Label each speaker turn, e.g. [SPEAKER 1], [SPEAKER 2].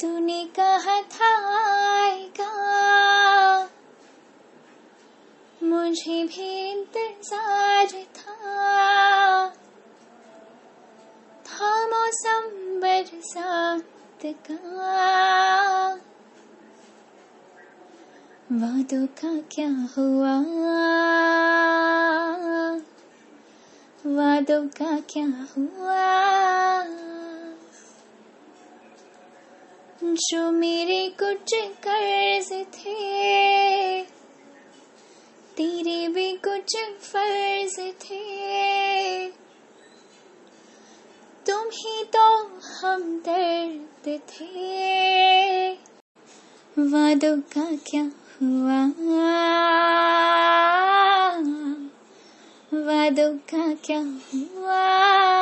[SPEAKER 1] तूने कहा था आएगा। मुझे भी इंतज़ार था। था मौसम बरसात का। वादों का क्या हुआ? वादों का क्या हुआ? जो मेरे कुछ कर्ज थे, तेरे भी कुछ फ़र्ज़ थे। तुम ही तो हम दर्द थे। वादों का क्या हुआ? वादों का क्या हुआ?